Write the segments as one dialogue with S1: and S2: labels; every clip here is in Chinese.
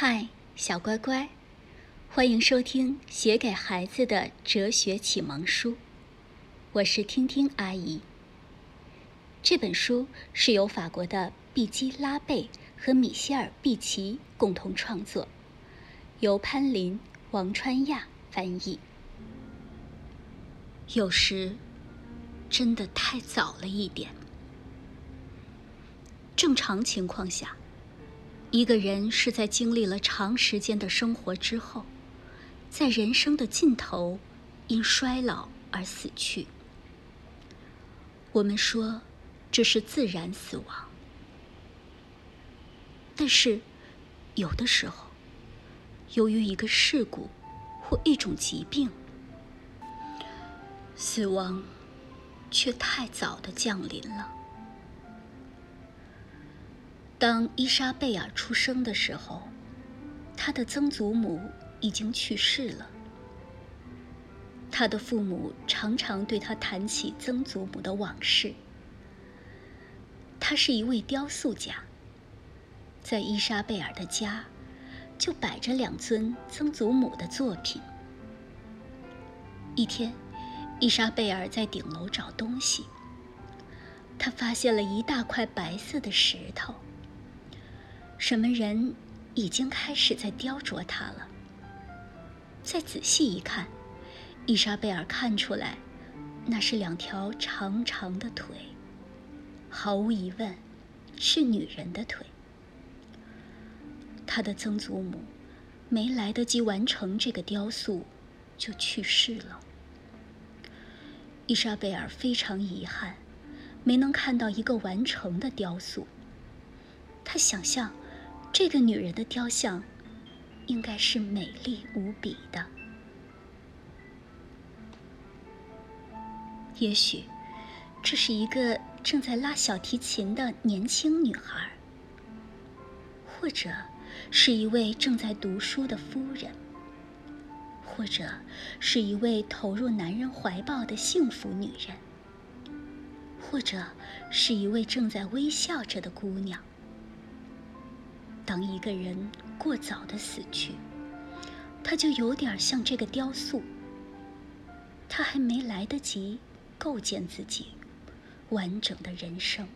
S1: 嗨，小乖乖，欢迎收听写给孩子的哲学启蒙书。我是听听阿姨。这本书是由法国的毕基拉贝和米歇尔毕奇共同创作，由潘林、王川亚翻译。有时，真的太早了一点。正常情况下。一个人是在经历了长时间的生活之后，在人生的尽头，因衰老而死去。我们说这是自然死亡，但是有的时候，由于一个事故或一种疾病，死亡却太早的降临了。当伊莎贝尔出生的时候，她的曾祖母已经去世了。她的父母常常对她谈起曾祖母的往事。他是一位雕塑家，在伊莎贝尔的家就摆着两尊曾祖母的作品。一天，伊莎贝尔在顶楼找东西，她发现了一大块白色的石头。什么人已经开始在雕琢它了？再仔细一看，伊莎贝尔看出来，那是两条长长的腿。毫无疑问，是女人的腿。她的曾祖母没来得及完成这个雕塑，就去世了。伊莎贝尔非常遗憾，没能看到一个完成的雕塑。她想象。这个女人的雕像，应该是美丽无比的。也许，这是一个正在拉小提琴的年轻女孩，或者是一位正在读书的夫人，或者是一位投入男人怀抱的幸福女人，或者是一位正在微笑着的姑娘。当一个人过早的死去，他就有点像这个雕塑。他还没来得及构建自己完整的人生。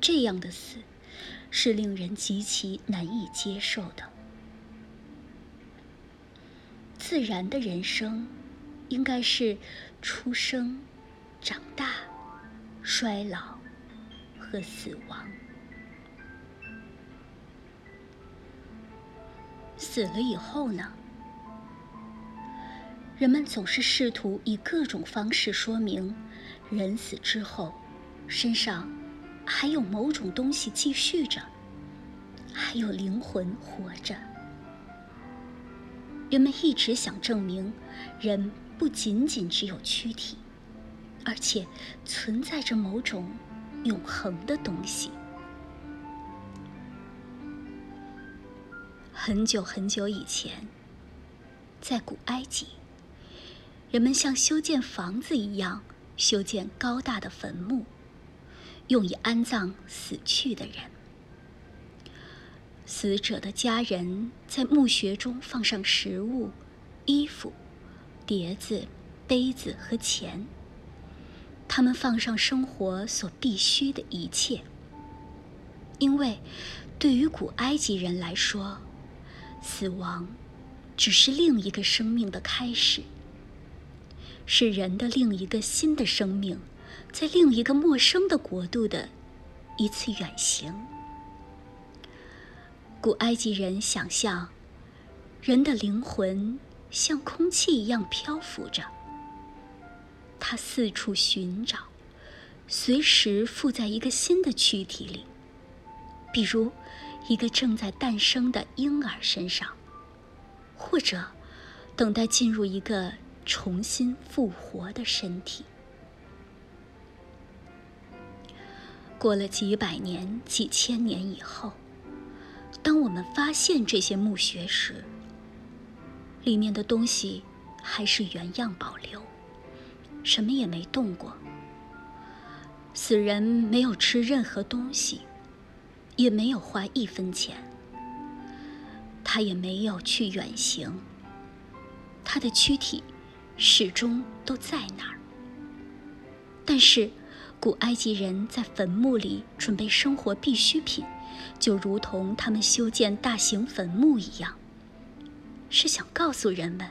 S1: 这样的死，是令人极其难以接受的。自然的人生，应该是出生、长大、衰老和死亡。死了以后呢？人们总是试图以各种方式说明，人死之后，身上还有某种东西继续着，还有灵魂活着。人们一直想证明，人不仅仅只有躯体，而且存在着某种永恒的东西。很久很久以前，在古埃及，人们像修建房子一样修建高大的坟墓，用以安葬死去的人。死者的家人在墓穴中放上食物、衣服、碟子、杯子和钱。他们放上生活所必需的一切，因为对于古埃及人来说，死亡，只是另一个生命的开始，是人的另一个新的生命，在另一个陌生的国度的一次远行。古埃及人想象，人的灵魂像空气一样漂浮着，他四处寻找，随时附在一个新的躯体里，比如。一个正在诞生的婴儿身上，或者等待进入一个重新复活的身体。过了几百年、几千年以后，当我们发现这些墓穴时，里面的东西还是原样保留，什么也没动过。死人没有吃任何东西。也没有花一分钱，他也没有去远行。他的躯体始终都在那儿。但是，古埃及人在坟墓里准备生活必需品，就如同他们修建大型坟墓一样，是想告诉人们：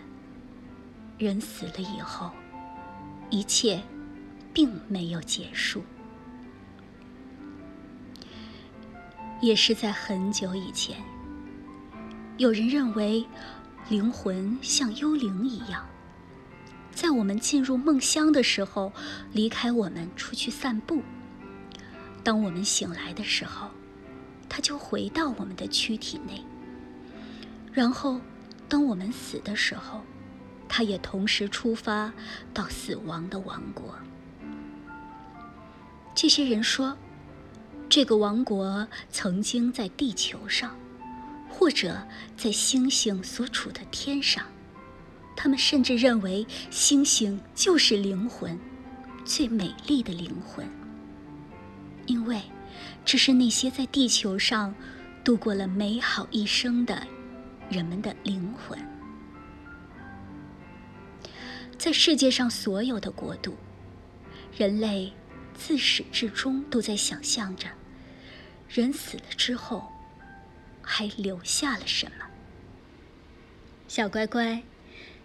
S1: 人死了以后，一切并没有结束。也是在很久以前，有人认为灵魂像幽灵一样，在我们进入梦乡的时候离开我们出去散步。当我们醒来的时候，它就回到我们的躯体内。然后，当我们死的时候，它也同时出发到死亡的王国。这些人说。这个王国曾经在地球上，或者在星星所处的天上。他们甚至认为星星就是灵魂，最美丽的灵魂。因为这是那些在地球上度过了美好一生的人们的灵魂。在世界上所有的国度，人类。自始至终都在想象着，人死了之后，还留下了什么。小乖乖，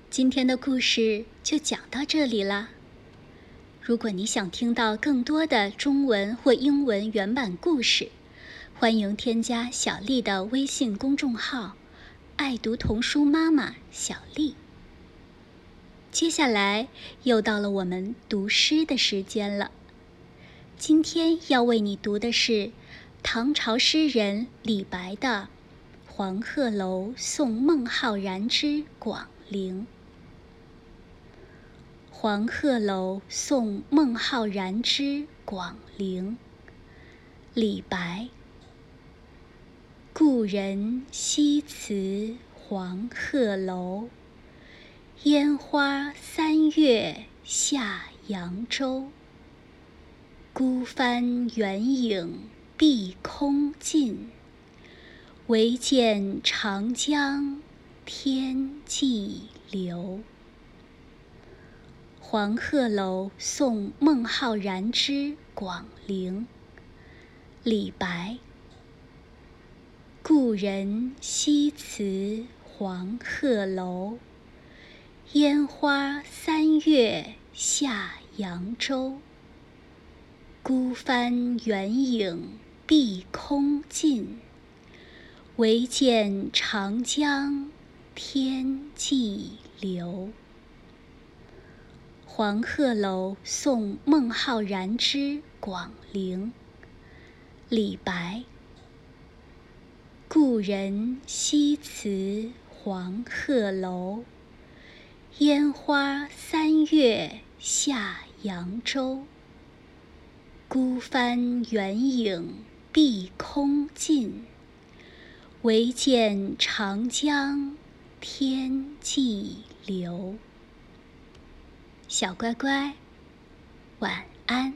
S1: 今天的故事就讲到这里啦。如果你想听到更多的中文或英文原版故事，欢迎添加小丽的微信公众号“爱读童书妈妈小丽”。接下来又到了我们读诗的时间了。今天要为你读的是唐朝诗人李白的《黄鹤楼送孟浩然之广陵》。黄鹤楼送孟浩然之广陵，李白。故人西辞黄鹤楼，烟花三月下扬州。孤帆远影碧空尽，唯见长江天际流。黄鹤楼送孟浩然之广陵，李白。故人西辞黄鹤楼，烟花三月下扬州。孤帆远影碧空尽，唯见长江天际流。黄鹤楼送孟浩然之广陵，李白。故人西辞黄鹤楼，烟花三月下扬州。孤帆远影碧空尽，唯见长江天际流。小乖乖，晚安。